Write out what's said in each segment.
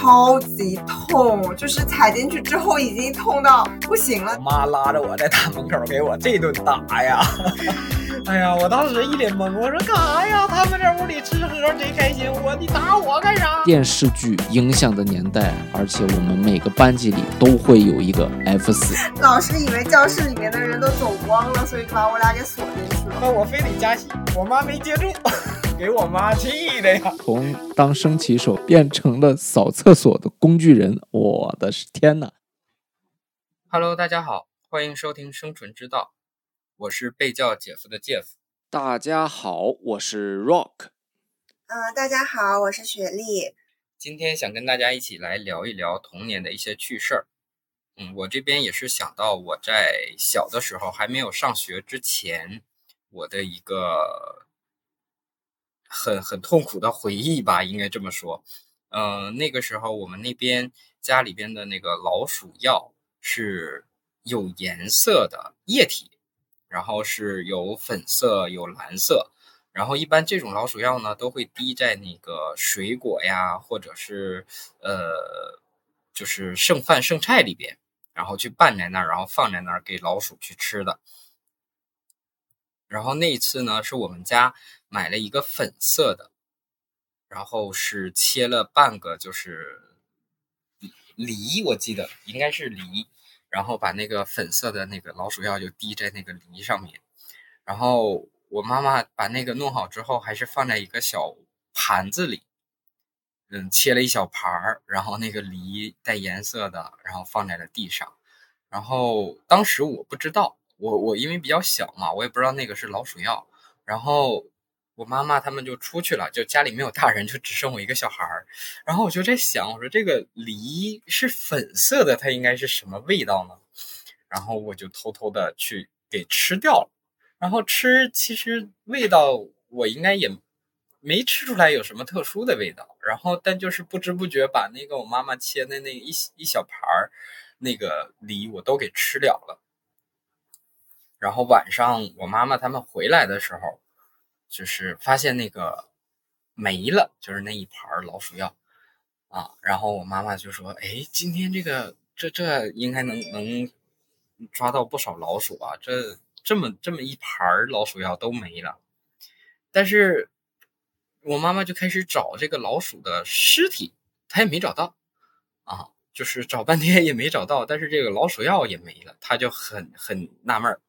超级痛，就是踩进去之后已经痛到不行了。我妈拉着我在大门口给我这顿打呀！哎呀，我当时一脸懵，我说干啥呀？他们在屋里吃喝贼开心，我你打我干啥？电视剧影响的年代，而且我们每个班级里都会有一个 F 四。老师以为教室里面的人都走光了，所以就把我俩给锁进去了。那我非得加戏，我妈没接住，给我妈气的呀！从当升旗手变成了扫厕所的工具人，我的天呐 Hello，大家好，欢迎收听《生存之道》，我是被叫姐夫的 Jeff。大家好，我是 Rock。嗯、大家好，我是雪莉。今天想跟大家一起来聊一聊童年的一些趣事儿。嗯，我这边也是想到我在小的时候还没有上学之前，我的一个很很痛苦的回忆吧，应该这么说。呃，那个时候我们那边家里边的那个老鼠药是有颜色的液体，然后是有粉色有蓝色，然后一般这种老鼠药呢都会滴在那个水果呀，或者是呃就是剩饭剩菜里边，然后去拌在那儿，然后放在那儿给老鼠去吃的。然后那一次呢，是我们家买了一个粉色的，然后是切了半个就是梨，我记得应该是梨，然后把那个粉色的那个老鼠药就滴在那个梨上面，然后我妈妈把那个弄好之后，还是放在一个小盘子里，嗯，切了一小盘儿，然后那个梨带颜色的，然后放在了地上，然后当时我不知道，我我因为比较小嘛，我也不知道那个是老鼠药，然后我妈妈他们就出去了，就家里没有大人，就只剩我一个小孩儿。然后我就在想，我说这个梨是粉色的，它应该是什么味道呢？然后我就偷偷的去给吃掉了。然后吃，其实味道我应该也没吃出来有什么特殊的味道。然后但就是不知不觉把那个我妈妈切的那一一小盘儿那个梨我都给吃了了。然后晚上我妈妈他们回来的时候，就是发现那个没了，就是那一盘老鼠药啊。然后我妈妈就说：“哎，今天这个这这应该能能抓到不少老鼠啊，这这么这么一盘老鼠药都没了。”但是我妈妈就开始找这个老鼠的尸体，她也没找到啊，就是找半天也没找到，但是这个老鼠药也没了，他就很很纳闷儿。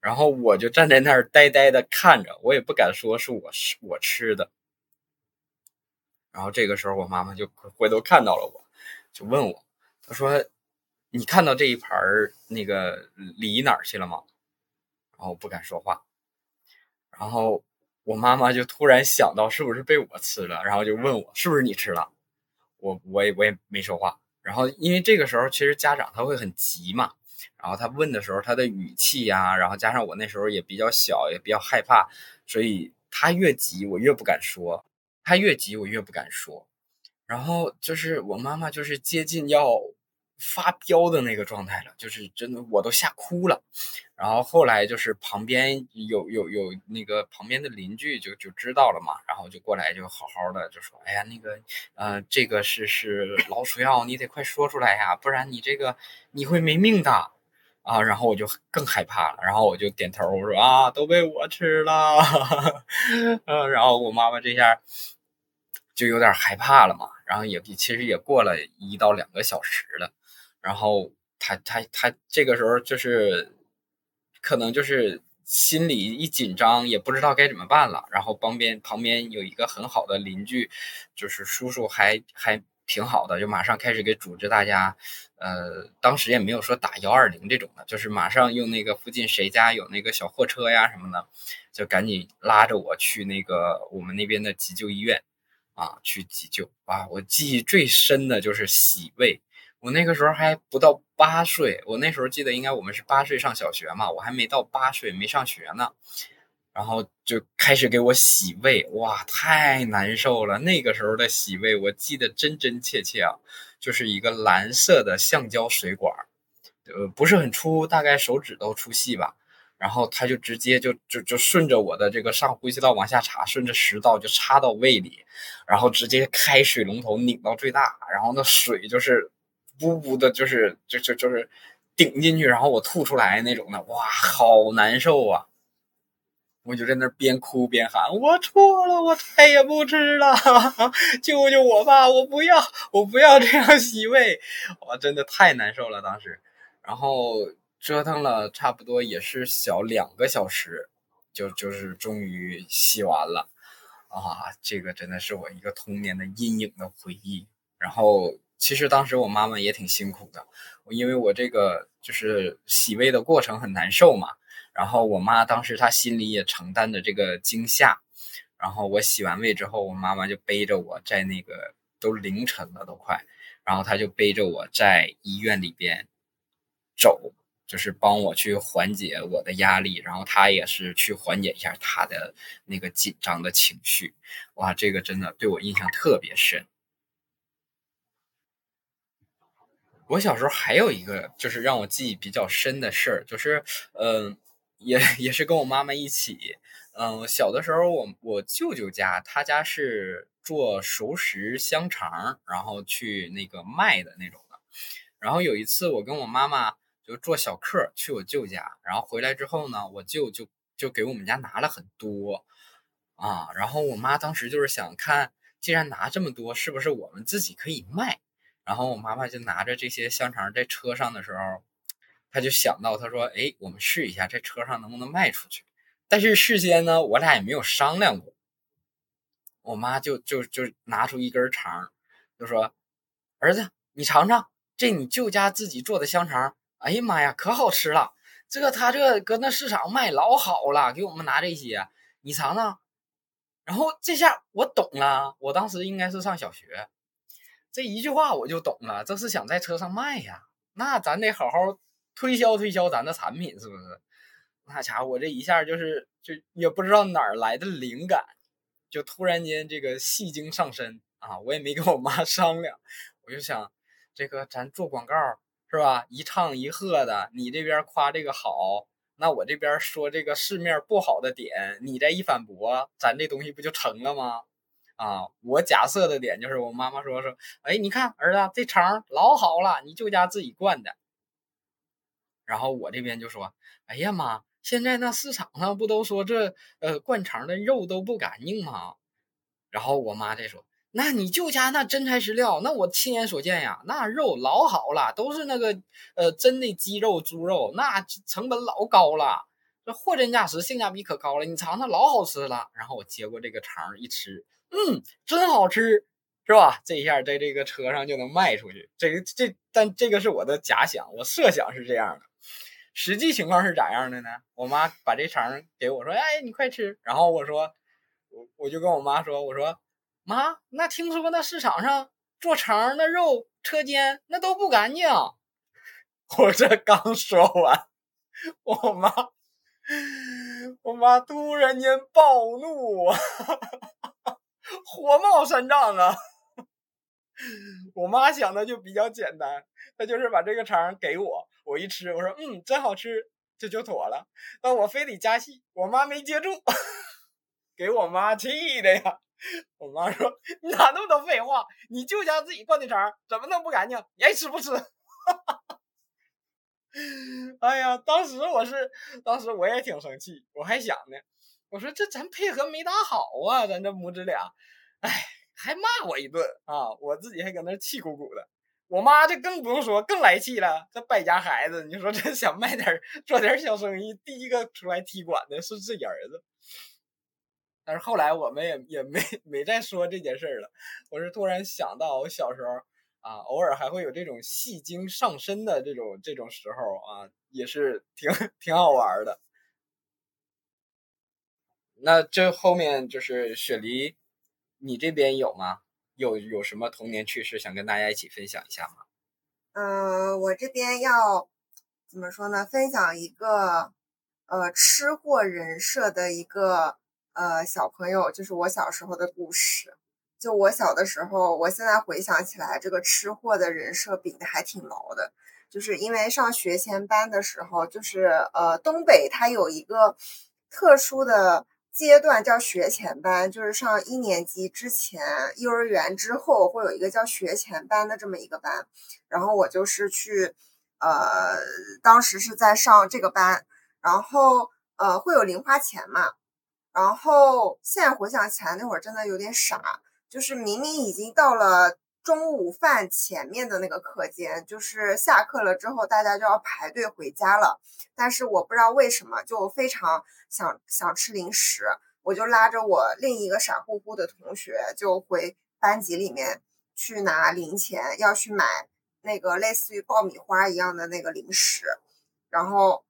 然后我就站在那儿呆呆的看着，我也不敢说是我是我吃的。然后这个时候，我妈妈就回头看到了我，就问我，她说：“你看到这一盘儿那个梨哪儿去了吗？”然后我不敢说话。然后我妈妈就突然想到是不是被我吃了，然后就问我是不是你吃了。我我也我也没说话。然后因为这个时候其实家长他会很急嘛。然后他问的时候，他的语气呀，然后加上我那时候也比较小，也比较害怕，所以他越急，我越不敢说；他越急，我越不敢说。然后就是我妈妈，就是接近要发飙的那个状态了，就是真的我都吓哭了。然后后来就是旁边有有有那个旁边的邻居就就知道了嘛，然后就过来就好好的就说：“哎呀，那个呃，这个是是老鼠药，你得快说出来呀，不然你这个你会没命的。”啊，然后我就更害怕了，然后我就点头，我说啊，都被我吃了，嗯，然后我妈妈这下就有点害怕了嘛，然后也其实也过了一到两个小时了，然后他他他这个时候就是可能就是心里一紧张，也不知道该怎么办了，然后旁边旁边有一个很好的邻居，就是叔叔还还。挺好的，就马上开始给组织大家，呃，当时也没有说打幺二零这种的，就是马上用那个附近谁家有那个小货车呀什么的，就赶紧拉着我去那个我们那边的急救医院，啊，去急救啊！我记忆最深的就是洗胃，我那个时候还不到八岁，我那时候记得应该我们是八岁上小学嘛，我还没到八岁，没上学呢。然后就开始给我洗胃，哇，太难受了！那个时候的洗胃，我记得真真切切啊，就是一个蓝色的橡胶水管，呃，不是很粗，大概手指头粗细吧。然后他就直接就就就顺着我的这个上呼吸道往下插，顺着食道就插到胃里，然后直接开水龙头拧到最大，然后那水就是呜呜的，就是就就就是顶进去，然后我吐出来那种的，哇，好难受啊！我就在那边哭边喊：“我错了，我再也不吃了，救救我吧！我不要，我不要这样洗胃，我真的太难受了当时。”然后折腾了差不多也是小两个小时，就就是终于洗完了啊！这个真的是我一个童年的阴影的回忆。然后其实当时我妈妈也挺辛苦的，因为我这个就是洗胃的过程很难受嘛。然后我妈当时她心里也承担着这个惊吓，然后我洗完胃之后，我妈妈就背着我在那个都凌晨了都快，然后她就背着我在医院里边走，就是帮我去缓解我的压力，然后她也是去缓解一下她的那个紧张的情绪。哇，这个真的对我印象特别深。我小时候还有一个就是让我记忆比较深的事儿，就是嗯。也也是跟我妈妈一起，嗯，小的时候我我舅舅家，他家是做熟食香肠，然后去那个卖的那种的。然后有一次我跟我妈妈就做小客去我舅家，然后回来之后呢，我舅就就给我们家拿了很多啊。然后我妈当时就是想看，既然拿这么多，是不是我们自己可以卖？然后我妈妈就拿着这些香肠在车上的时候。她就想到，她说：“哎，我们试一下，这车上能不能卖出去？”但是事先呢，我俩也没有商量过。我妈就就就拿出一根肠，就说：“儿子，你尝尝，这你舅家自己做的香肠，哎呀妈呀，可好吃了！这个他这搁那市场卖老好了，给我们拿这些，你尝尝。”然后这下我懂了，我当时应该是上小学，这一句话我就懂了，这是想在车上卖呀。那咱得好好。推销推销咱的产品是不是？那家伙，我这一下就是就也不知道哪儿来的灵感，就突然间这个戏精上身啊！我也没跟我妈 商量，我就想这个咱做广告是吧？一唱一和的，你这边夸这个好，那我这边说这个市面不好的点，你再一反驳，咱这东西不就成了吗？啊，我假设的点就是我妈妈说说，哎，你看儿子这肠老好了，你舅家自己灌的。然后我这边就说：“哎呀妈，现在那市场上不都说这呃灌肠的肉都不干净吗？”然后我妈再说：“那你舅家那真材实料，那我亲眼所见呀，那肉老好了，都是那个呃真的鸡肉、猪肉，那成本老高了，这货真价实，性价比可高了。你尝尝，老好吃了。”然后我接过这个肠一吃，嗯，真好吃。是吧？这一下在这个车上就能卖出去。这个这，但这个是我的假想，我设想是这样的。实际情况是咋样的呢？我妈把这肠给我说：“哎，你快吃。”然后我说：“我我就跟我妈说，我说妈，那听说那市场上做肠那肉车间那都不干净。”我这刚说完，我妈我妈突然间暴怒啊，火冒三丈啊！我妈想的就比较简单，她就是把这个肠给我，我一吃，我说嗯，真好吃，这就妥了。但我非得加戏，我妈没接住，给我妈气的呀！我妈说你哪那么多废话？你舅家自己灌的肠怎么能不干净？你爱吃不吃？哎呀，当时我是，当时我也挺生气，我还想呢，我说这咱配合没打好啊，咱这母子俩，哎。还骂我一顿啊！我自己还搁那气鼓鼓的，我妈这更不用说，更来气了。这败家孩子，你说这想卖点做点小生意，第一个出来踢馆的是自己儿子。但是后来我们也也没没再说这件事了。我是突然想到，我小时候啊，偶尔还会有这种戏精上身的这种这种时候啊，也是挺挺好玩的。那这后面就是雪梨。你这边有吗？有有什么童年趣事想跟大家一起分享一下吗？嗯，我这边要怎么说呢？分享一个呃吃货人设的一个呃小朋友，就是我小时候的故事。就我小的时候，我现在回想起来，这个吃货的人设顶的还挺牢的。就是因为上学前班的时候，就是呃东北它有一个特殊的阶段叫学前班，就是上一年级之前，幼儿园之后会有一个叫学前班的这么一个班，然后我就是去，呃，当时是在上这个班，然后呃会有零花钱嘛，然后现在回想起来那会儿真的有点傻，就是明明已经到了。中午饭前面的那个课间，就是下课了之后，大家就要排队回家了。但是我不知道为什么，就非常想想吃零食，我就拉着我另一个傻乎乎的同学，就回班级里面去拿零钱，要去买那个类似于爆米花一样的那个零食。然后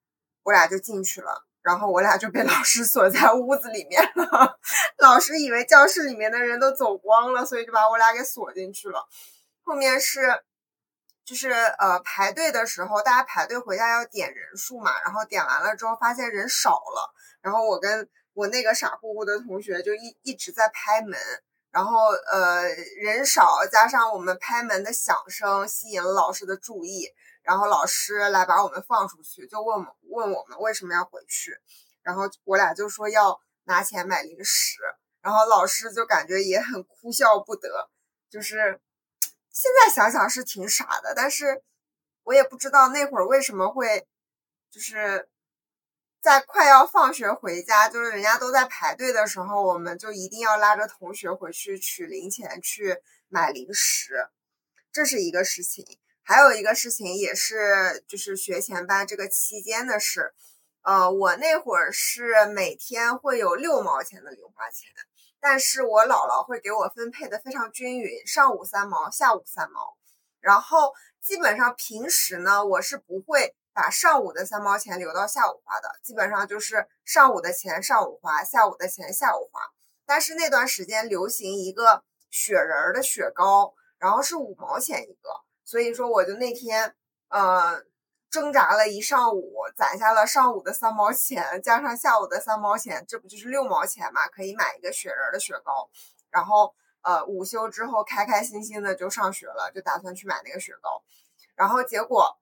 我俩就进去了。然后我俩就被老师锁在屋子里面了，老师以为教室里面的人都走光了，所以就把我俩给锁进去了。后面是，就是呃排队的时候，大家排队回家要点人数嘛，然后点完了之后发现人少了，然后我跟我那个傻乎乎的同学就一一直在拍门，然后呃人少加上我们拍门的响声吸引了老师的注意。然后老师来把我们放出去，就问问我们为什么要回去，然后我俩就说要拿钱买零食，然后老师就感觉也很哭笑不得，就是现在想想是挺傻的，但是我也不知道那会儿为什么会，就是在快要放学回家，就是人家都在排队的时候，我们就一定要拉着同学回去取零钱去买零食，这是一个事情。还有一个事情也是，就是学前班这个期间的事，呃，我那会儿是每天会有六毛钱的零花钱，但是我姥姥会给我分配的非常均匀，上午三毛，下午三毛，然后基本上平时呢，我是不会把上午的三毛钱留到下午花的，基本上就是上午的钱上午花，下午的钱下午花。但是那段时间流行一个雪人儿的雪糕，然后是五毛钱一个。所以说，我就那天，呃，挣扎了一上午，攒下了上午的三毛钱，加上下午的三毛钱，这不就是六毛钱嘛？可以买一个雪人的雪糕。然后，呃，午休之后，开开心心的就上学了，就打算去买那个雪糕。然后结果，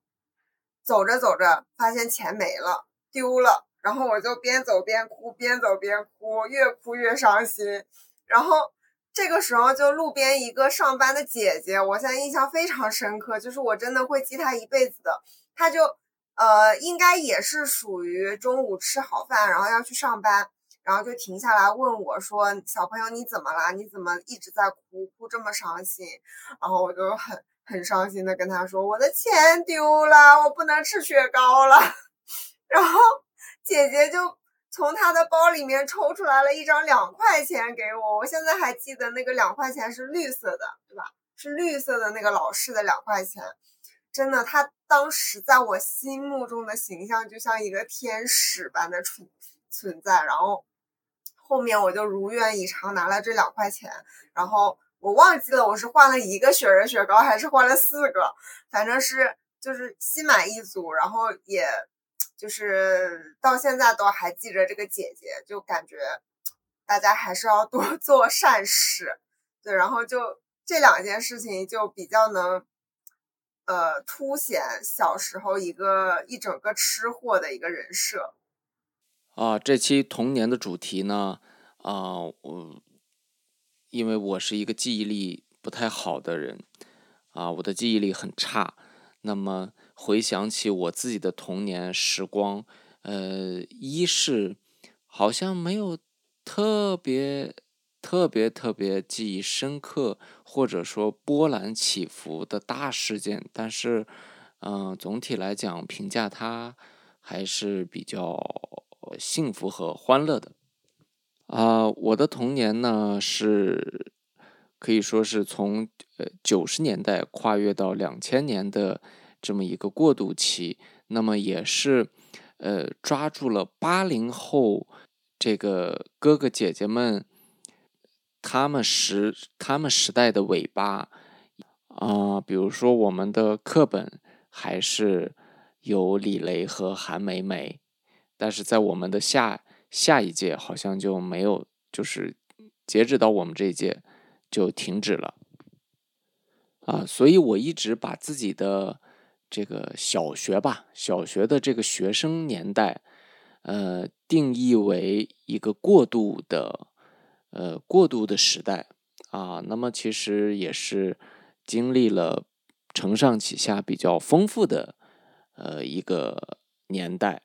走着走着，发现钱没了，丢了。然后我就边走边哭，边走边哭，越哭越伤心。然后。这个时候，就路边一个上班的姐姐，我现在印象非常深刻，就是我真的会记她一辈子的。她就，呃，应该也是属于中午吃好饭，然后要去上班，然后就停下来问我说：“小朋友，你怎么啦？你怎么一直在哭，哭这么伤心？”然后我就很很伤心的跟她说：“我的钱丢了，我不能吃雪糕了。”然后姐姐就。从他的包里面抽出来了一张两块钱给我，我现在还记得那个两块钱是绿色的，对吧？是绿色的那个老式的两块钱，真的，他当时在我心目中的形象就像一个天使般的存存在。然后后面我就如愿以偿拿了这两块钱，然后我忘记了我是换了一个雪人雪糕还是换了四个，反正是就是心满意足，然后也。就是到现在都还记着这个姐姐，就感觉大家还是要多 做善事，对，然后就这两件事情就比较能，呃，凸显小时候一个一整个吃货的一个人设。啊，这期童年的主题呢，啊，我因为我是一个记忆力不太好的人，啊，我的记忆力很差，那么。回想起我自己的童年时光，呃，一是好像没有特别特别特别记忆深刻，或者说波澜起伏的大事件，但是，嗯，总体来讲，评价它还是比较幸福和欢乐的。啊，我的童年呢是可以说是从呃九十年代跨越到两千年的。这么一个过渡期，那么也是，呃，抓住了八零后这个哥哥姐姐们，他们时他们时代的尾巴啊，比如说我们的课本还是有李雷和韩梅梅，但是在我们的下下一届好像就没有，就是截止到我们这一届就停止了，啊，所以我一直把自己的。这个小学吧，小学的这个学生年代，呃，定义为一个过渡的，呃，过渡的时代啊。那么其实也是经历了承上启下比较丰富的，呃，一个年代。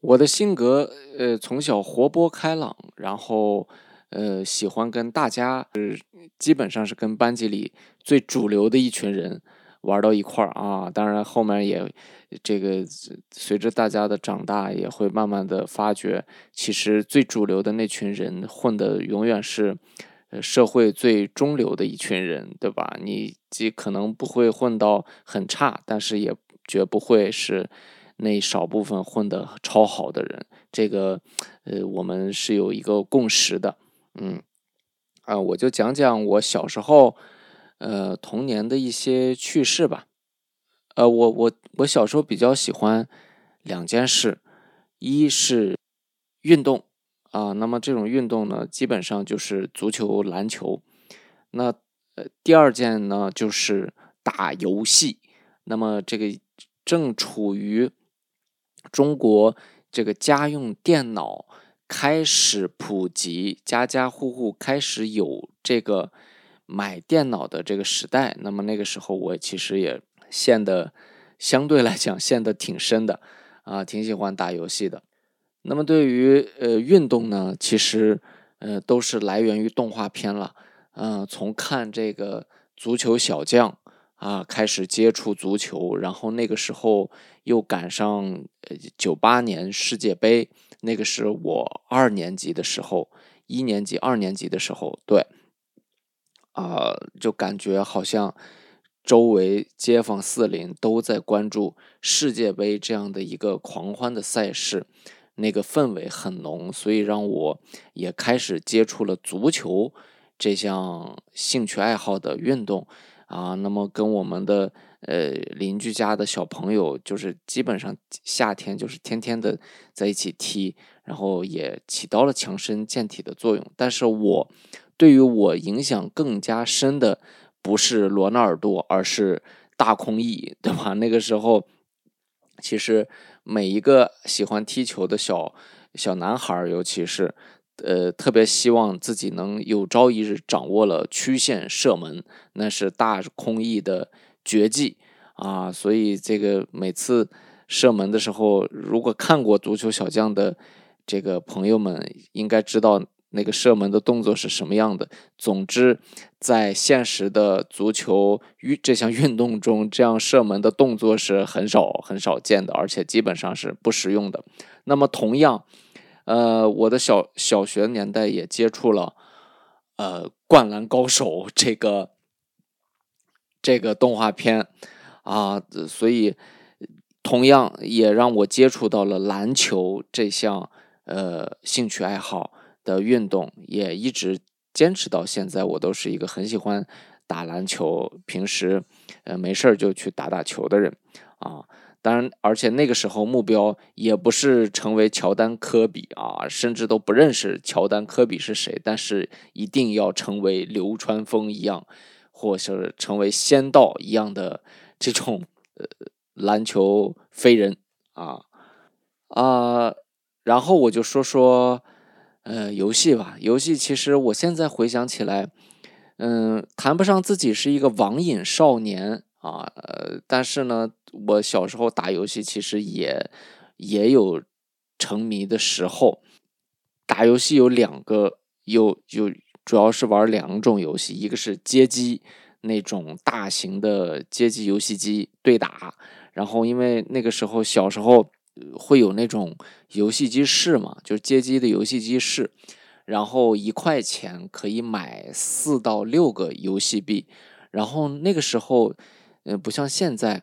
我的性格，呃，从小活泼开朗，然后，呃，喜欢跟大家，是基本上是跟班级里最主流的一群人。玩到一块儿啊，当然后面也这个随着大家的长大，也会慢慢的发觉，其实最主流的那群人混的永远是社会最中流的一群人，对吧？你既可能不会混到很差，但是也绝不会是那少部分混得超好的人。这个呃，我们是有一个共识的，嗯啊，我就讲讲我小时候。呃，童年的一些趣事吧。呃，我我我小时候比较喜欢两件事，一是运动啊，那么这种运动呢，基本上就是足球、篮球。那呃，第二件呢，就是打游戏。那么这个正处于中国这个家用电脑开始普及，家家户户开始有这个。买电脑的这个时代，那么那个时候我其实也陷的相对来讲陷得挺深的，啊，挺喜欢打游戏的。那么对于呃运动呢，其实呃都是来源于动画片了，嗯，从看这个足球小将啊开始接触足球，然后那个时候又赶上呃九八年世界杯，那个是我二年级的时候，一年级、二年级的时候，对。啊，就感觉好像周围街坊四邻都在关注世界杯这样的一个狂欢的赛事，那个氛围很浓，所以让我也开始接触了足球这项兴趣爱好的运动啊。那么跟我们的呃邻居家的小朋友，就是基本上夏天就是天天的在一起踢，然后也起到了强身健体的作用。但是我。对于我影响更加深的，不是罗纳尔多，而是大空翼，对吧？那个时候，其实每一个喜欢踢球的小小男孩，尤其是，呃，特别希望自己能有朝一日掌握了曲线射门，那是大空翼的绝技啊！所以这个每次射门的时候，如果看过足球小将的这个朋友们，应该知道。那个射门的动作是什么样的？总之，在现实的足球运这项运动中，这样射门的动作是很少很少见的，而且基本上是不实用的。那么，同样，呃，我的小小学年代也接触了，呃，《灌篮高手》这个这个动画片啊，所以同样也让我接触到了篮球这项呃兴趣爱好。的运动也一直坚持到现在，我都是一个很喜欢打篮球，平时呃没事儿就去打打球的人啊。当然，而且那个时候目标也不是成为乔丹、科比啊，甚至都不认识乔丹、科比是谁，但是一定要成为流川枫一样，或是成为仙道一样的这种呃篮球飞人啊啊。然后我就说说。呃，游戏吧，游戏其实我现在回想起来，嗯，谈不上自己是一个网瘾少年啊，呃，但是呢，我小时候打游戏其实也也有沉迷的时候。打游戏有两个，有有主要是玩两种游戏，一个是街机那种大型的街机游戏机对打，然后因为那个时候小时候。会有那种游戏机室嘛，就是街机的游戏机室，然后一块钱可以买四到六个游戏币，然后那个时候，呃，不像现在，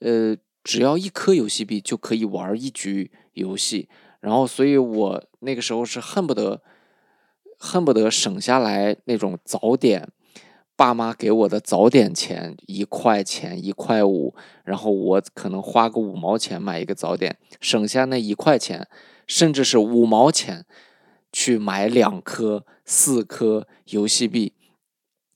呃，只要一颗游戏币就可以玩一局游戏，然后所以我那个时候是恨不得恨不得省下来那种早点。爸妈给我的早点钱一块钱一块五，然后我可能花个五毛钱买一个早点，省下那一块钱，甚至是五毛钱，去买两颗、四颗游戏币，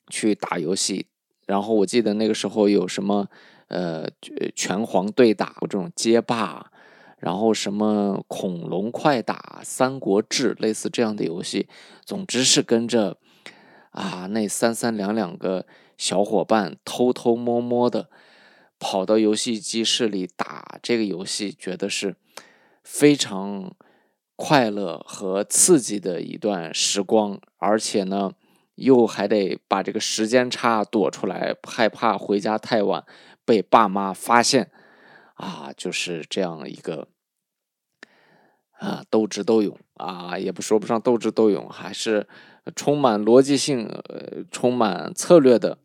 去打游戏。然后我记得那个时候有什么，呃拳皇对打这种街霸，然后什么恐龙快打、三国志类似这样的游戏，总之是跟着啊那三三两两个小伙伴偷偷摸摸的跑到游戏机室里打这个游戏，觉得是非常快乐和刺激的一段时光，而且呢。又还得把这个时间差躲出来，害怕回家太晚被爸妈发现，啊，就是这样一个啊斗智斗勇啊，也不说不上斗智斗勇，还是充满逻辑性、呃，充满策略的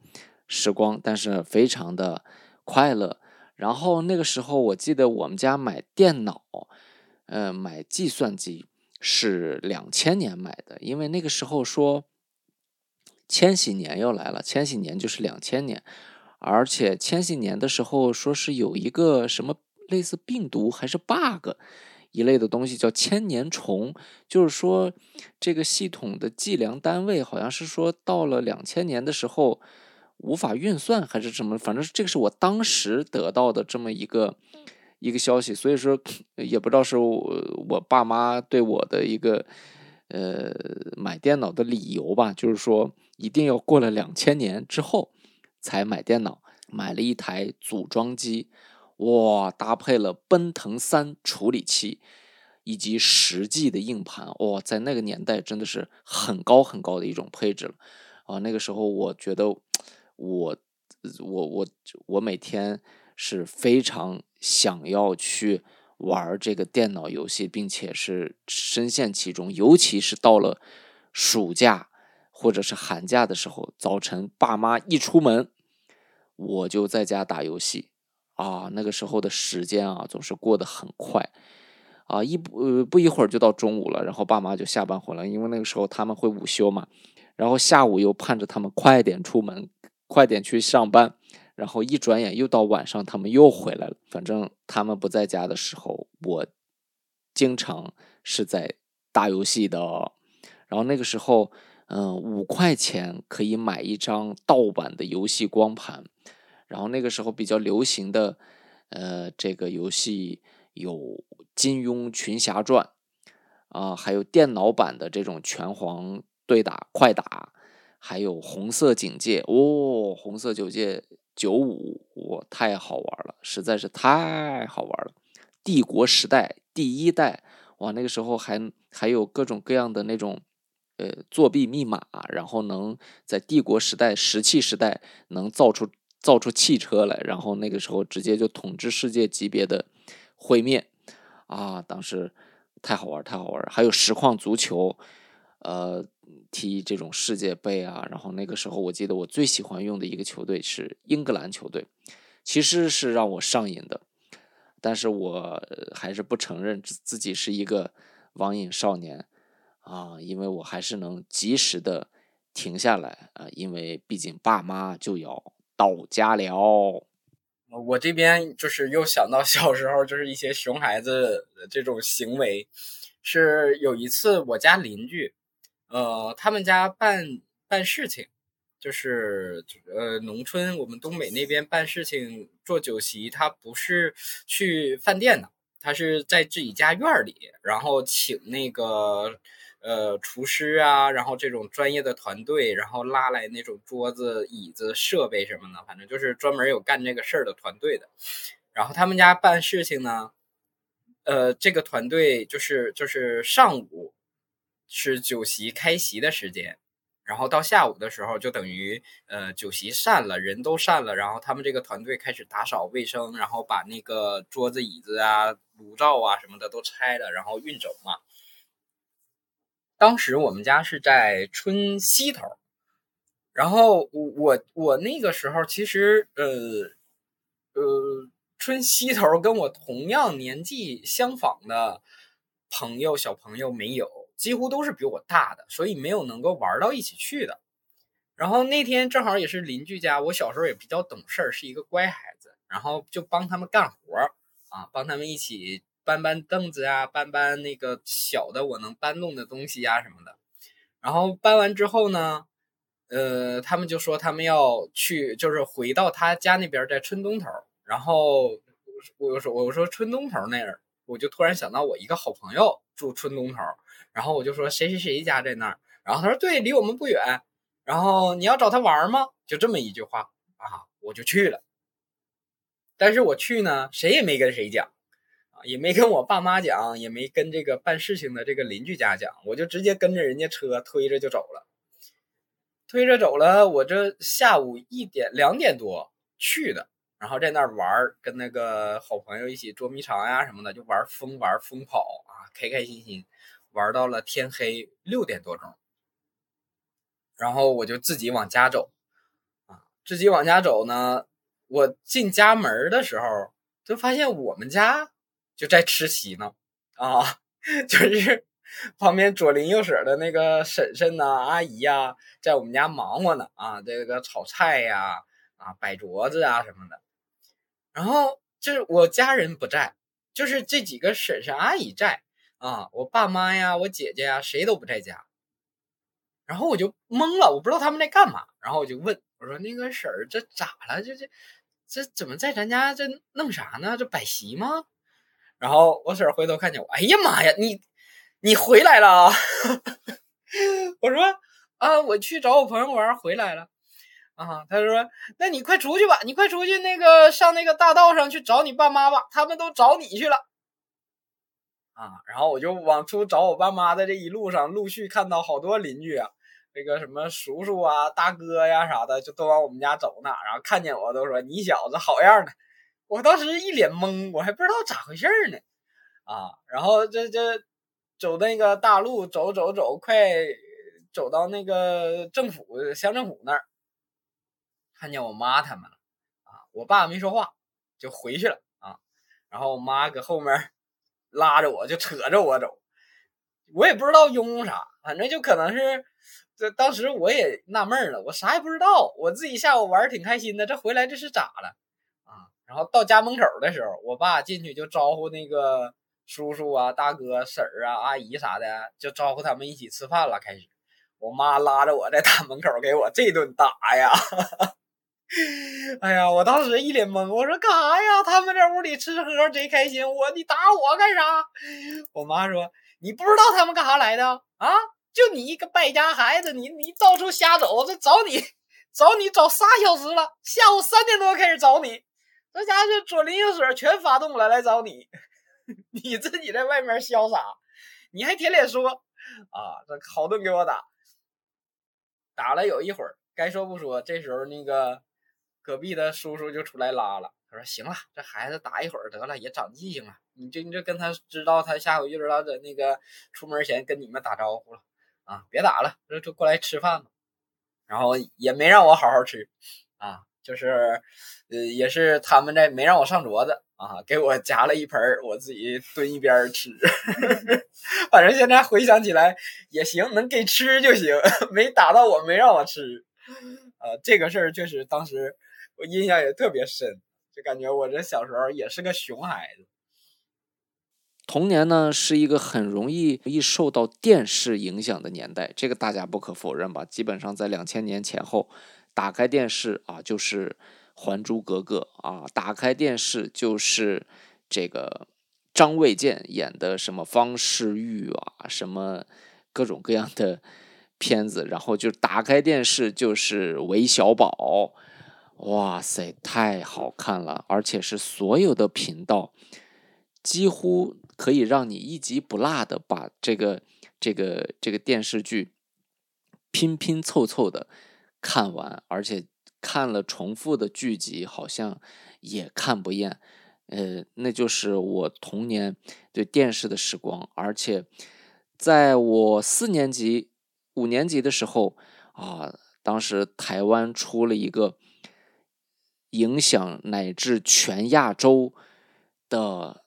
时光，但是非常的快乐。然后那个时候，我记得我们家买电脑，呃，买计算机是两千年买的，因为那个时候说。千禧年要来了，千禧年就是两千年，而且千禧年的时候说是有一个什么类似病毒还是 bug 一类的东西叫千年虫，就是说这个系统的计量单位好像是说到了两千年的时候无法运算还是什么，反正这个是我当时得到的这么一个一个消息，所以说也不知道是我我爸妈对我的一个。呃，买电脑的理由吧，就是说一定要过了两千年之后才买电脑。买了一台组装机，哇，搭配了奔腾三处理器以及十 G 的硬盘，哇，在那个年代真的是很高很高的一种配置了。啊，那个时候我觉得我我我我每天是非常想要去。玩这个电脑游戏，并且是深陷其中，尤其是到了暑假或者是寒假的时候，早晨爸妈一出门，我就在家打游戏啊。那个时候的时间啊，总是过得很快啊，一不呃不一会儿就到中午了，然后爸妈就下班回来，因为那个时候他们会午休嘛，然后下午又盼着他们快点出门，快点去上班。然后一转眼又到晚上，他们又回来了。反正他们不在家的时候，我经常是在打游戏的。然后那个时候，嗯，五块钱可以买一张盗版的游戏光盘。然后那个时候比较流行的，呃，这个游戏有《金庸群侠传》啊，还有电脑版的这种拳皇对打快打，还有《红色警戒》哦，《红色警戒》。九五，我太好玩了，实在是太好玩了。帝国时代第一代，哇，那个时候还还有各种各样的那种，呃，作弊密码，然后能在帝国时代石器时代能造出造出汽车来，然后那个时候直接就统治世界级别的毁灭，啊，当时太好玩，太好玩。还有实况足球，呃。踢这种世界杯啊，然后那个时候我记得我最喜欢用的一个球队是英格兰球队，其实是让我上瘾的，但是我还是不承认自自己是一个网瘾少年啊，因为我还是能及时的停下来啊，因为毕竟爸妈就要到家了。我这边就是又想到小时候就是一些熊孩子这种行为，是有一次我家邻居。呃，他们家办办事情，就是呃，农村我们东北那边办事情做酒席，他不是去饭店的，他是在自己家院里，然后请那个呃厨师啊，然后这种专业的团队，然后拉来那种桌子、椅子、设备什么的，反正就是专门有干这个事儿的团队的。然后他们家办事情呢，呃，这个团队就是就是上午。是酒席开席的时间，然后到下午的时候就等于呃酒席散了，人都散了，然后他们这个团队开始打扫卫生，然后把那个桌子椅子啊、炉灶啊什么的都拆了，然后运走嘛。当时我们家是在春西头，然后我我我那个时候其实呃呃春西头跟我同样年纪相仿的朋友小朋友没有。几乎都是比我大的，所以没有能够玩到一起去的。然后那天正好也是邻居家，我小时候也比较懂事儿，是一个乖孩子，然后就帮他们干活儿啊，帮他们一起搬搬凳子啊，搬搬那个小的我能搬动的东西呀什么的。然后搬完之后呢，呃，他们就说他们要去，就是回到他家那边，在村东头，然后我说我说村东头那儿，我就突然想到我一个好朋友住村东头，然后我就说谁谁谁家在那儿，然后他说对，离我们不远，然后你要找他玩吗？就这么一句话啊，我就去了。但是我去呢，谁也没跟谁讲。也没跟我爸妈讲，也没跟这个办事情的这个邻居家讲，我就直接跟着人家车推着就走了。推着走了，我这下午一点两点多去的，然后在那儿玩，跟那个好朋友一起捉迷藏呀什么的，就玩疯玩疯跑啊，开开心心玩到了天黑六点多钟，然后我就自己往家走啊，自己往家走呢，我进家门的时候就发现我们家。就在吃席呢，啊，就是旁边左邻右舍的那个婶婶呐、阿姨呀，在我们家忙活呢，啊，这个炒菜呀，啊，摆桌子啊什么的。然后就是我家人不在，就是这几个婶婶阿姨在，啊，我爸妈呀、我姐姐呀，谁都不在家。然后我就懵了，我不知道他们在干嘛。然后我就问我说：“那个婶儿，这咋了？这这这怎么在咱家这弄啥呢？这摆席吗？”然后我婶回头看见我，哎呀妈呀，你你回来了啊！我说啊，我去找我朋友玩回来了啊。他说，那你快出去吧，你快出去，那个上那个大道上去找你爸妈吧，他们都找你去了啊。然后我就往出找我爸妈的这一路上，陆续看到好多邻居啊，这个什么叔叔啊、大哥呀啥的，就都往我们家走呢。然后看见我都说你小子好样的。我当时一脸懵，我还不知道咋回事呢，啊，然后这这走那个大路，走走走，快走到那个政府乡政府那儿，看见我妈他们了，啊，我爸没说话，就回去了啊，然后我妈搁后面拉着我就扯着我走，我也不知道拥啥，反正就可能是这当时我也纳闷了，我啥也不知道，我自己下午玩挺开心的，这回来这是咋了？然后到家门口的时候，我爸进去就招呼那个叔叔啊、大哥、婶儿啊、阿姨啥的，就招呼他们一起吃饭了。开始，我妈拉着我在大门口给我这顿打呀！哎呀，我当时一脸懵，我说干啥呀？他们在屋里吃喝贼开心，我你打我干啥？我妈说你不知道他们干啥来的啊？就你一个败家孩子，你你到处瞎走，这找你找你找仨小时了，下午三点多开始找你。这家伙左邻右舍全发动了来找你，你自己在外面潇洒，你还舔脸说啊，这好顿给我打，打了有一会儿，该说不说，这时候那个隔壁的叔叔就出来拉了，他说行了，这孩子打一会儿得了，也长记性了，你就你就跟他知道，他下回就知道在那个出门前跟你们打招呼了啊，别打了，就就过来吃饭吧，然后也没让我好好吃啊。就是，呃，也是他们在没让我上桌子啊，给我夹了一盆儿我自己蹲一边吃。反正现在回想起来也行，能给吃就行，没打到我，没让我吃。呃，这个事儿确实当时我印象也特别深，就感觉我这小时候也是个熊孩子。童年呢是一个很容易易受到电视影响的年代，这个大家不可否认吧？基本上在两千年前后。打开电视啊，就是《还珠格格》啊；打开电视就是这个张卫健演的什么方世玉啊，什么各种各样的片子。然后就打开电视就是韦小宝，哇塞，太好看了！而且是所有的频道几乎可以让你一集不落的把这个这个这个电视剧拼拼凑凑的。看完，而且看了重复的剧集，好像也看不厌。呃，那就是我童年对电视的时光。而且，在我四年级、五年级的时候啊，当时台湾出了一个影响乃至全亚洲的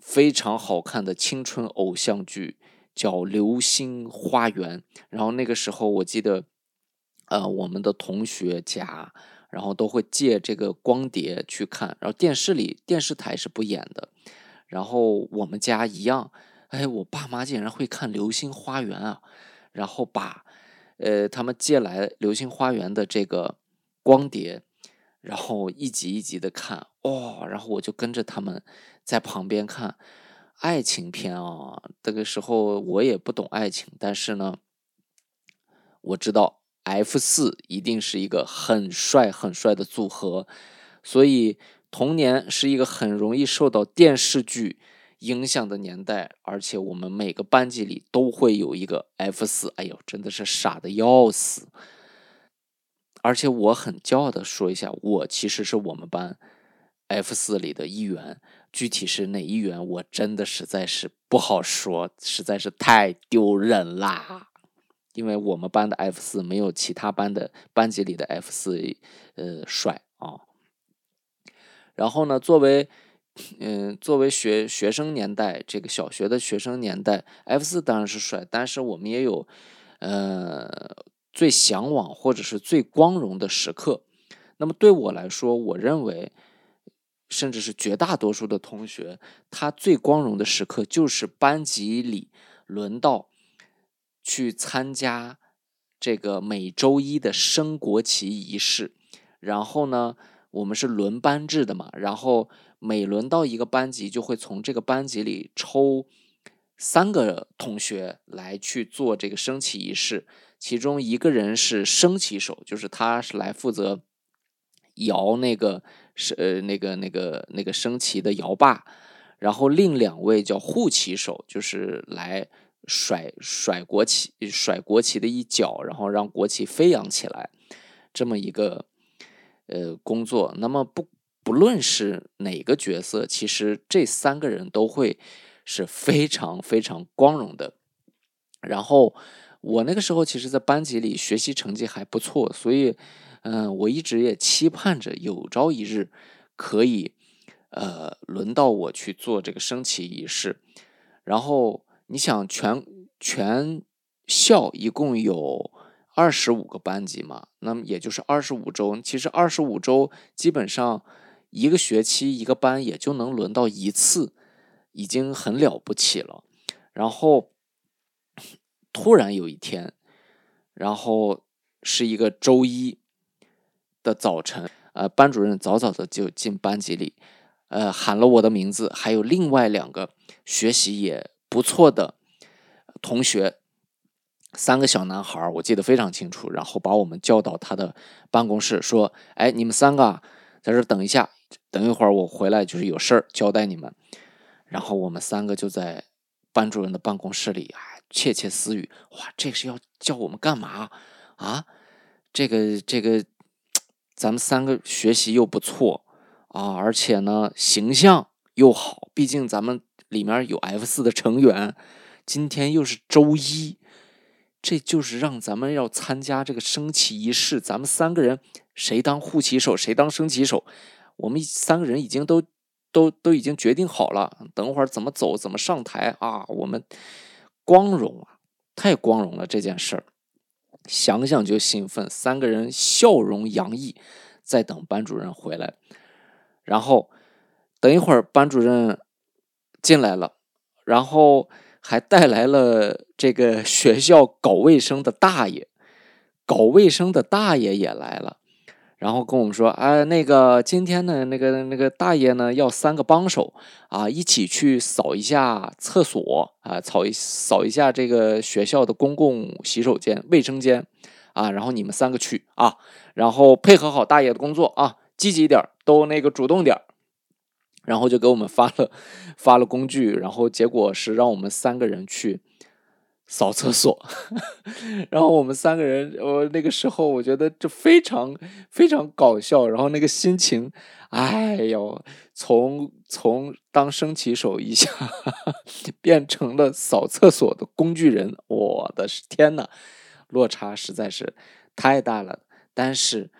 非常好看的青春偶像剧，叫《流星花园》。然后那个时候，我记得。呃，我们的同学家，然后都会借这个光碟去看，然后电视里电视台是不演的，然后我们家一样，哎，我爸妈竟然会看《流星花园》啊，然后把，呃，他们借来《流星花园》的这个光碟，然后一集一集的看，哦，然后我就跟着他们在旁边看爱情片啊。这个时候我也不懂爱情，但是呢，我知道 F 四一定是一个很帅很帅的组合，所以童年是一个很容易受到电视剧。影响的年代，而且我们每个班级里都会有一个 F 四，哎呦，真的是傻的要死。而且我很骄傲的说一下，我其实是我们班 F 四里的一员，具体是哪一员，我真的实在是不好说，实在是太丢人啦。因为我们班的 F 四没有其他班的班级里的 F 四，呃，帅啊。然后呢，作为嗯，作为学学生年代，这个小学的学生年代，F 四当然是帅，但是我们也有，呃，最向往或者是最光荣的时刻。那么对我来说，我认为，甚至是绝大多数的同学，他最光荣的时刻就是班级里轮到去参加这个每周一的升国旗仪式。然后呢，我们是轮班制的嘛，然后。每轮到一个班级，就会从这个班级里抽三个同学来去做这个升旗仪式。其中一个人是升旗手，就是他是来负责摇那个是呃那个那个那个升旗的摇把，然后另两位叫护旗手，就是来甩甩国旗甩国旗的一角，然后让国旗飞扬起来这么一个呃工作。那么不。不论是哪个角色，其实这三个人都会是非常非常光荣的。然后我那个时候其实，在班级里学习成绩还不错，所以，嗯，我一直也期盼着有朝一日可以，呃，轮到我去做这个升旗仪式。然后你想，全全校一共有二十五个班级嘛，那么也就是二十五周。其实二十五周基本上。一个学期一个班也就能轮到一次，已经很了不起了。然后突然有一天，然后是一个周一的早晨，呃，班主任早早的就进班级里，呃，喊了我的名字，还有另外两个学习也不错的同学，三个小男孩我记得非常清楚。然后把我们叫到他的办公室，说：“哎，你们三个在这等一下。”等一会儿我回来就是有事儿交代你们，然后我们三个就在班主任的办公室里啊窃窃私语。哇，这是要叫我们干嘛啊？这个这个，咱们三个学习又不错啊，而且呢形象又好，毕竟咱们里面有 F 四的成员。今天又是周一，这就是让咱们要参加这个升旗仪式。咱们三个人谁当护旗手，谁当升旗手。我们三个人已经都都都已经决定好了，等会儿怎么走，怎么上台啊？我们光荣啊，太光荣了这件事儿，想想就兴奋。三个人笑容洋溢，在等班主任回来。然后等一会儿班主任进来了，然后还带来了这个学校搞卫生的大爷，搞卫生的大爷也来了。然后跟我们说，哎，那个今天呢，那个那个大爷呢，要三个帮手啊，一起去扫一下厕所啊，扫一扫一下这个学校的公共洗手间、卫生间啊。然后你们三个去啊，然后配合好大爷的工作啊，积极点都那个主动点然后就给我们发了发了工具，然后结果是让我们三个人去。扫厕所，然后我们三个人，我那个时候我觉得这非常非常搞笑，然后那个心情，哎呦，从从当升旗手一下 变成了扫厕所的工具人，我的天呐，落差实在是太大了。但是，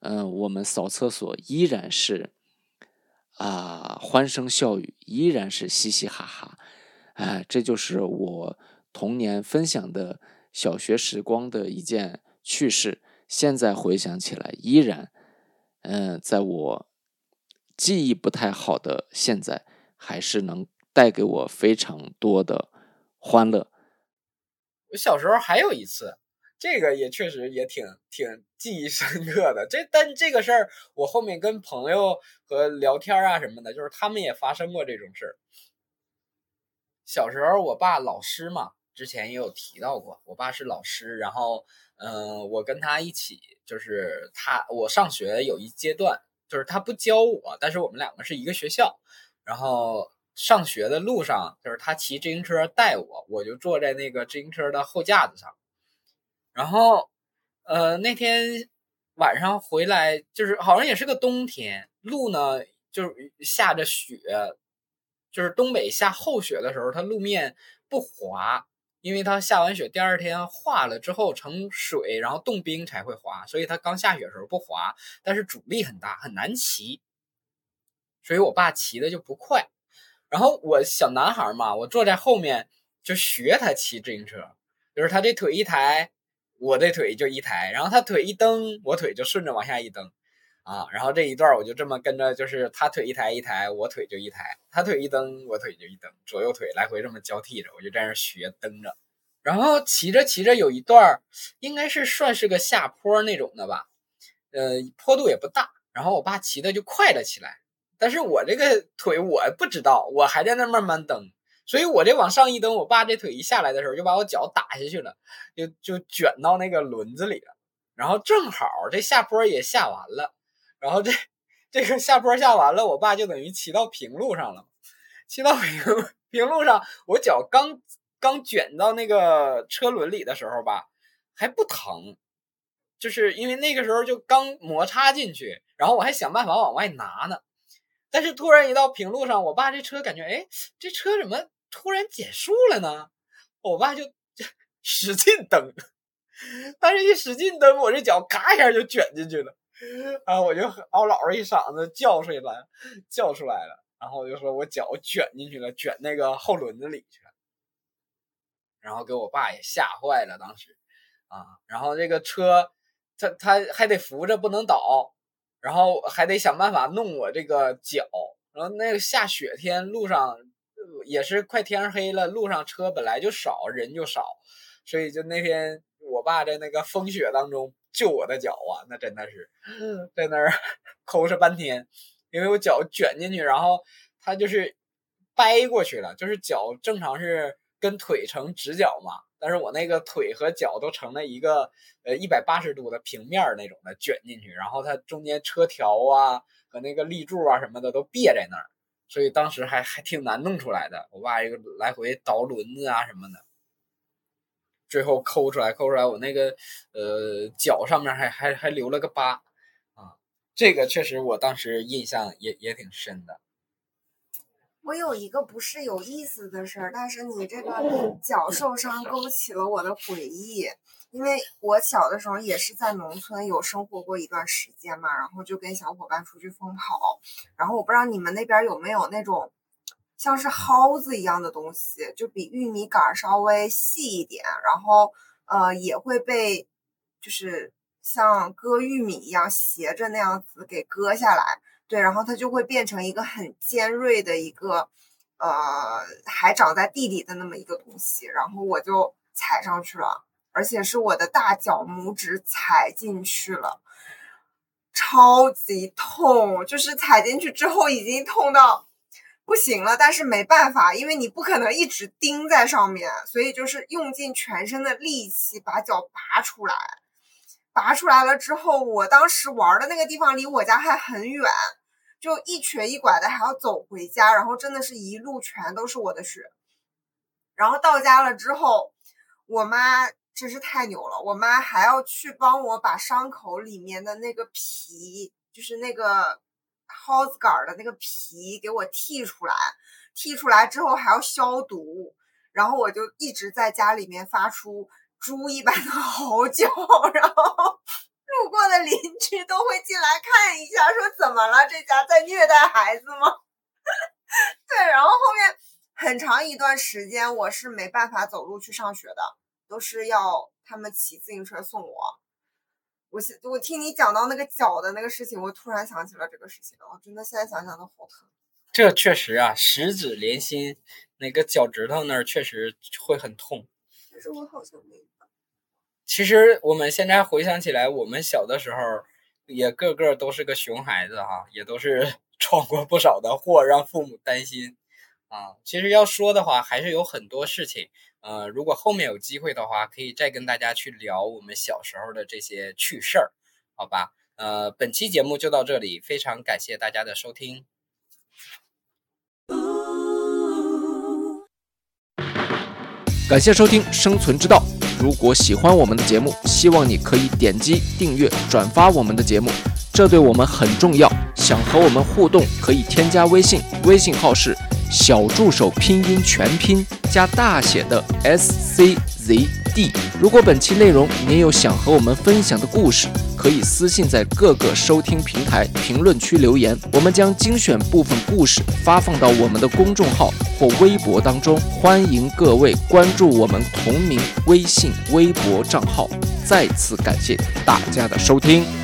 嗯，我们扫厕所依然是啊欢声笑语，依然是嘻嘻哈哈，哎，这就是我。童年分享的小学时光的一件趣事，现在回想起来，依然，嗯，在我记忆不太好的现在，还是能带给我非常多的欢乐。我小时候还有一次。这个也确实也挺挺记忆深刻的。这但这个事儿，我后面跟朋友和聊天啊什么的，就是他们也发生过这种事儿。小时候，我爸老师嘛，之前也有提到过，我爸是老师，然后嗯，我跟他一起，就是他我上学有一阶段，就是他不教我，但是我们两个是一个学校，然后。上学的路上，就是他骑自行车带我，我就坐在那个自行车的后架子上。然后，呃，那天晚上回来，就是好像也是个冬天，路呢就是下着雪，就是东北下厚雪的时候，它路面不滑，因为它下完雪第二天化了之后成水，然后冻冰才会滑，所以它刚下雪的时候不滑，但是阻力很大，很难骑。所以我爸骑的就不快。然后我小男孩嘛，我坐在后面就学他骑自行车，就是他这腿一抬，我这腿就一抬，然后他腿一蹬，我腿就顺着往下一蹬，啊，然后这一段我就这么跟着，就是他腿一抬一抬，我腿就一抬，他腿一蹬，我腿就一蹬，左右腿来回这么交替着，我就在那学蹬着，然后骑着骑着有一段应该是算是个下坡那种的吧，呃，坡度也不大，然后我爸骑的就快了起来。但是我这个腿我不知道，我还在那慢慢蹬，所以我这往上一蹬，我爸这腿一下来的时候，就把我脚打下去了，就就卷到那个轮子里了。然后正好这下坡也下完了，然后这这个下坡下完了，我爸就等于骑到平路上了。骑到平平路上，我脚刚刚卷到那个车轮里的时候吧，还不疼，就是因为那个时候就刚摩擦进去，然后我还想办法往外拿呢。但是突然一到平路上，我爸这车感觉，哎，这车怎么突然减速了呢？我爸就使劲蹬，但是一使劲蹬，我这脚嘎一下就卷进去了，啊，我就嗷嗷一嗓子叫出来，叫出来了，然后我就说我脚卷进去了，卷那个后轮子里去了，然后给我爸也吓坏了，当时，啊，然后这个车，他他还得扶着，不能倒。然后还得想办法弄我这个脚，然后那个下雪天路上也是快天黑了，路上车本来就少，人就少，所以就那天我爸在那个风雪当中救我的脚啊，那真的是在那儿 抠哧半天，因为我脚卷进去，然后他就是掰过去了，就是脚正常是跟腿成直角嘛。但是我那个腿和脚都成了一个呃一百八十度的平面那种的卷进去，然后它中间车条啊和那个立柱啊什么的都别在那儿，所以当时还还挺难弄出来的。我爸一个来回倒轮子啊什么的，最后抠出来抠出来，我那个呃脚上面还还还留了个疤啊，这个确实我当时印象也也挺深的。我有一个不是有意思的事儿，但是你这个脚受伤勾起了我的回忆，因为我小的时候也是在农村有生活过一段时间嘛，然后就跟小伙伴出去疯跑，然后我不知道你们那边有没有那种像是蒿子一样的东西，就比玉米杆稍微细一点，然后呃也会被就是像割玉米一样斜着那样子给割下来。对，然后它就会变成一个很尖锐的一个，呃，还长在地里的那么一个东西，然后我就踩上去了，而且是我的大脚拇指踩进去了，超级痛，就是踩进去之后已经痛到不行了，但是没办法，因为你不可能一直钉在上面，所以就是用尽全身的力气把脚拔出来。拔出来了之后，我当时玩的那个地方离我家还很远，就一瘸一拐的还要走回家，然后真的是一路全都是我的血。然后到家了之后，我妈真是太牛了，我妈还要去帮我把伤口里面的那个皮，就是那个蒿子杆的那个皮给我剔出来，剔出来之后还要消毒，然后我就一直在家里面发出。猪一般的嚎叫，然后路过的邻居都会进来看一下，说怎么了？这家在虐待孩子吗？对，然后后面很长一段时间我是没办法走路去上学的，都是要他们骑自行车送我。我现我听你讲到那个脚的那个事情，我突然想起了这个事情，我真的现在想想都好疼。这确实啊，十指连心，那个脚趾头那儿确实会很痛。但是我好像没。其实我们现在回想起来，我们小的时候也个个都是个熊孩子哈，也都是 闯过不少的祸，让父母担心啊。其实要说的话，还是有很多事情。呃，如果后面有机会的话，可以再跟大家去聊我们小时候的这些趣事儿，好吧？呃，本期节目就到这里，非常感谢大家的收听。感谢收听《生存之道》。如果喜欢我们的节目，希望你可以点击订阅、转发我们的节目，这对我们很重要。想和我们互动，可以添加微信，微信号是小助手拼音全拼加大写的 S C Z D。如果本期内容您有想和我们分享的故事，可以私信在各个收听平台评论区留言，我们将精选部分故事发放到我们的公众号或微博当中。欢迎各位关注我们同名微信、微博账号。再次感谢大家的收听。